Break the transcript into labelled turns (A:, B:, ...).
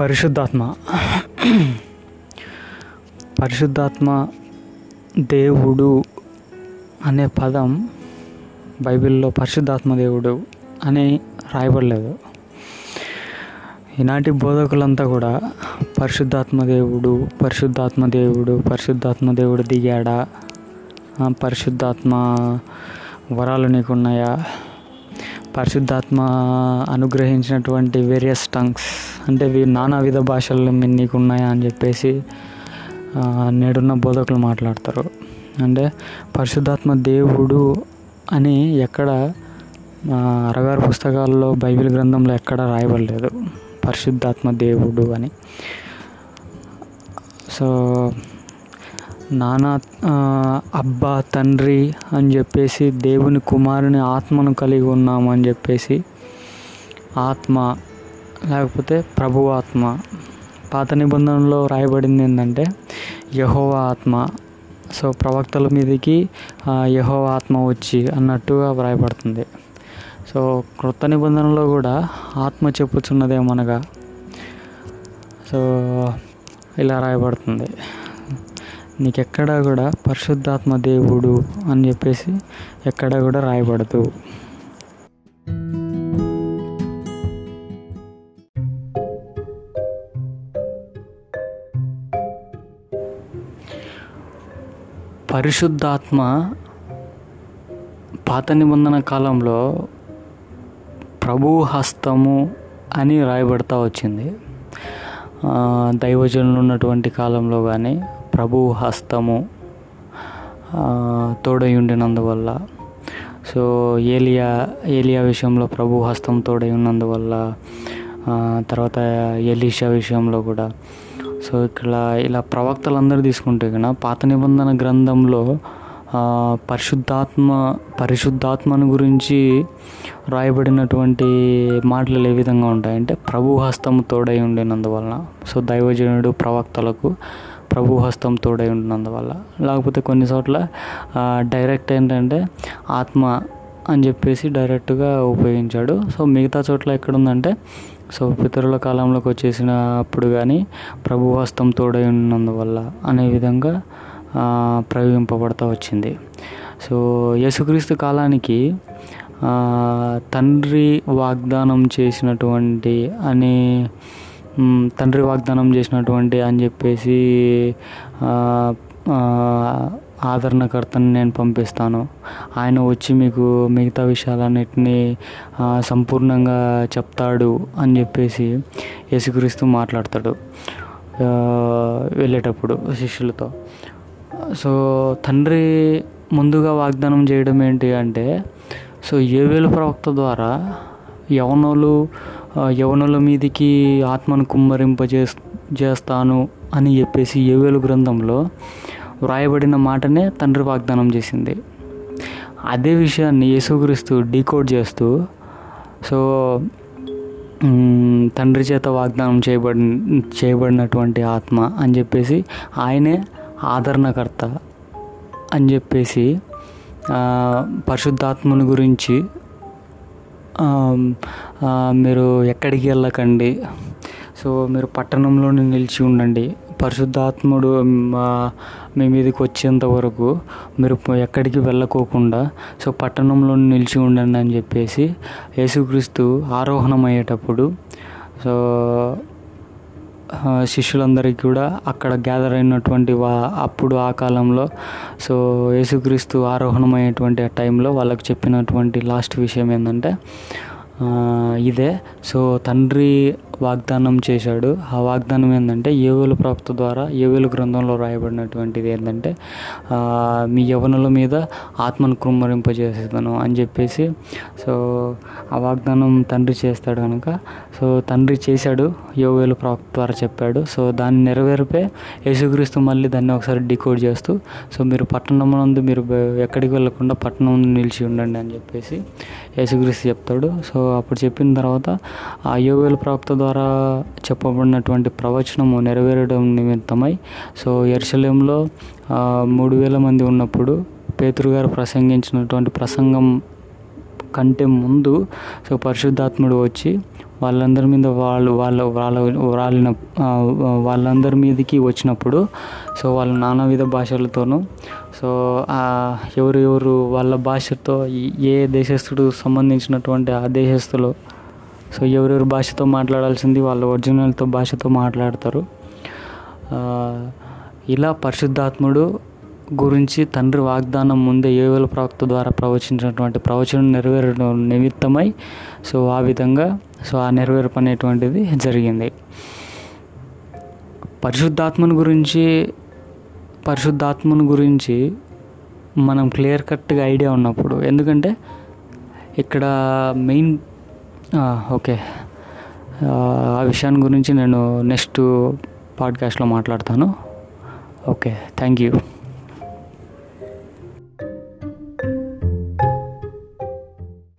A: పరిశుద్ధాత్మ. పరిశుద్ధాత్మ దేవుడు అనే పదం బైబిల్లో పరిశుద్ధాత్మ దేవుడు అని రాయబడలేదు. ఈనాటి బోధకులంతా కూడా పరిశుద్ధాత్మ దేవుడు పరిశుద్ధాత్మ దేవుడు పరిశుద్ధాత్మ దేవుడు దిగాడా? పరిశుద్ధాత్మ వరాలు నీకున్నాయా పరిశుద్ధాత్మ అనుగ్రహించినటువంటి వేరియస్ టంగ్స్ అంటే నానా విధ భాషలు మీ- అని చెప్పేసి నేడున్న బోధకులు మాట్లాడతారు. అంటే పరిశుద్ధాత్మ దేవుడు అని ఎక్కడ అరగారు పుస్తకాల్లో బైబిల్ గ్రంథంలో ఎక్కడ రాయబడలేదు. పరిశుద్ధాత్మ దేవుడు అని. సో నానా అబ్బా తండ్రి అని చెప్పేసి దేవుని కుమారుని ఆత్మను కలిగి ఉన్నాము అని చెప్పేసి ఆత్మ లేకపోతే ప్రభు ఆత్మ. పాత నిబంధనలో రాయబడింది ఏంటంటే యహోవ ఆత్మ. సో ప్రవక్తల మీదకి యహోవ ఆత్మ వచ్చి అన్నట్టుగా వ్రాయబడుతుంది. సో క్రొత్త నిబంధనలో కూడా ఆత్మ చెప్పుచున్నదేమనగా సో ఇలా రాయబడుతుంది. నీకెక్కడా కూడా పరిశుద్ధాత్మ దేవుడు అని చెప్పేసి ఎక్కడా కూడా రాయబడదు. పరిశుద్ధాత్మ పాత నిబంధన కాలంలో ప్రభు హస్తము అని రాయబడతా వచ్చింది. దైవజనులు ఉన్నటువంటి కాలంలో కానీ ప్రభు హస్తము తోడై ఉండినందువల్ల సో ఏలియా ఏలియా విషయంలో ప్రభు హస్తం తోడై ఉన్నందువల్ల తర్వాత ఎలీషా విషయంలో కూడా. సో ఇక్కడ ఇలా ప్రవక్తలందరూ తీసుకుంటే కన్నా పాత నిబంధన గ్రంథంలో పరిశుద్ధాత్మ పరిశుద్ధాత్మను గురించి రాయబడినటువంటి మాటలు ఏ విధంగా ఉంటాయంటే ప్రభు హస్తము తోడై ఉండినందువలన సో దైవజనుడు ప్రవక్తలకు ప్రభు హస్తం తోడై ఉన్నందువల్ల లేకపోతే కొన్ని చోట్ల డైరెక్ట్ ఏంటంటే ఆత్మ అని చెప్పేసి డైరెక్ట్గా ఉపయోగించాడు. సో మిగతా చోట్ల ఎక్కడుందంటే సో పితరుల కాలంలోకి వచ్చేసినప్పుడు కానీ ప్రభు హస్తం తోడై ఉన్నందువల్ల అనే విధంగా ప్రయోగింపబడతా వచ్చింది. సో యేసుక్రీస్తు కాలానికి తండ్రి వాగ్దానం చేసినటువంటి అని తండ్రి వాగ్దానం చేసినటువంటి అని చెప్పేసి ఆదరణకర్తను ఆదరణకర్తని నేను పంపిస్తాను. ఆయన వచ్చి మీకు మిగతా విషయాలన్నిటినీ సంపూర్ణంగా చెప్తాడు అని చెప్పేసి యేసుక్రీస్తు మాట్లాడతాడు వెళ్ళేటప్పుడు శిష్యులతో. సో తండ్రి ముందుగా వాగ్దానం చేయడం ఏంటి అంటే సో ఏవేలు ప్రవక్త ద్వారా యవనోలు యవనుల మీదికి ఆత్మను కుమ్మరింపజే చేస్తాను అని చెప్పేసి ఏవేలు గ్రంథంలో వ్రాయబడిన మాటనే తండ్రి వాగ్దానం చేసింది. అదే విషయాన్ని యేసుక్రీస్తు డీకోడ్ చేస్తూ సో తండ్రి చేత వాగ్దానం చేయబడి చేయబడినటువంటి ఆత్మ అని చెప్పేసి ఆయనే ఆదరణకర్త అని చెప్పేసి పరిశుద్ధాత్మను గురించి మీరు ఎక్కడికి వెళ్ళకండి. సో మీరు పట్టణంలోనే నిలిచి ఉండండి. పరిశుద్ధాత్ముడు మీ మీదకి వచ్చేంత వరకు మీరు ఎక్కడికి వెళ్ళకోకుండా సో పట్టణంలో నిలిచి ఉండండి అని చెప్పేసి యేసుక్రీస్తు ఆరోహణం అయ్యేటప్పుడు సో శిష్యులందరికీ కూడా అక్కడ గ్యాదర్ అయినటువంటి వా అప్పుడు ఆ కాలంలో సో యేసుక్రీస్తు ఆరోహణమయ్యేటువంటి ఆ టైంలో వాళ్ళకు చెప్పినటువంటి లాస్ట్ విషయం ఏంటంటే ఇదే. సో తండ్రి వాగ్దానం చేశాడు. ఆ వాగ్దానం ఏంటంటే ఏవేలు ప్రవక్త ద్వారా ఏవేలు గ్రంథంలో రాయబడినటువంటిది ఏంటంటే మీ యవనుల మీద ఆత్మను కుమ్మరింపజేసేదను అని చెప్పేసి సో ఆ వాగ్దానం తండ్రి చేస్తాడు కనుక సో తండ్రి చేశాడు యోవేలు ప్రవక్త ద్వారా చెప్పాడు. సో దాన్ని నెరవేర్పే యేసుక్రీస్తు మళ్ళీ దాన్ని ఒకసారి డికోడ్ చేస్తూ సో మీరు పట్టణం నందు మీరు ఎక్కడికి వెళ్ళకుండా పట్టణం నిలిచి ఉండండి అని చెప్పేసి యేసుక్రీస్తు చెప్తాడు. సో అప్పుడు చెప్పిన తర్వాత ఆ యోవేలు ప్రవక్త ద్వారా చెప్పబడినటువంటి ప్రవచనము నెరవేరడం నిమిత్తమై సో ఎర్సలేంలో మూడు వేల మంది ఉన్నప్పుడు పేతురు గారు ప్రసంగించినటువంటి ప్రసంగం కంటే ముందు సో పరిశుద్ధాత్ముడు వచ్చి వాళ్ళందరి మీద వాళ్ళు వాళ్ళ వాళ్ళ వాళ్ళ వాళ్ళందరి మీదకి వచ్చినప్పుడు సో వాళ్ళ నానావిధ భాషలతోనూ సో ఎవరు ఎవరు వాళ్ళ భాషతో ఏ దేశస్థుడు సంబంధించినటువంటి ఆ దేశస్థులు సో ఎవరెవరు భాషతో మాట్లాడాల్సింది వాళ్ళ ఒరిజినల్తో భాషతో మాట్లాడతారు. ఇలా పరిశుద్ధాత్ముడు గురించి తండ్రి వాగ్దానం ముందే ఏవేల ప్రవక్త ద్వారా ప్రవచించినటువంటి ప్రవచనం నెరవేరడం నిమిత్తమై సో ఆ విధంగా సో ఆ నెరవేర్పు అనేటువంటిది జరిగింది. పరిశుద్ధాత్మను గురించి పరిశుద్ధాత్మను గురించి మనం క్లియర్ కట్గా ఐడియా ఉన్నప్పుడు ఎందుకంటే ఇక్కడ మెయిన్ ఓకే. ఆ విషయాన్ని గురించి నేను నెక్స్ట్ పాడ్కాస్ట్లో మాట్లాడతాను. Okay thank you.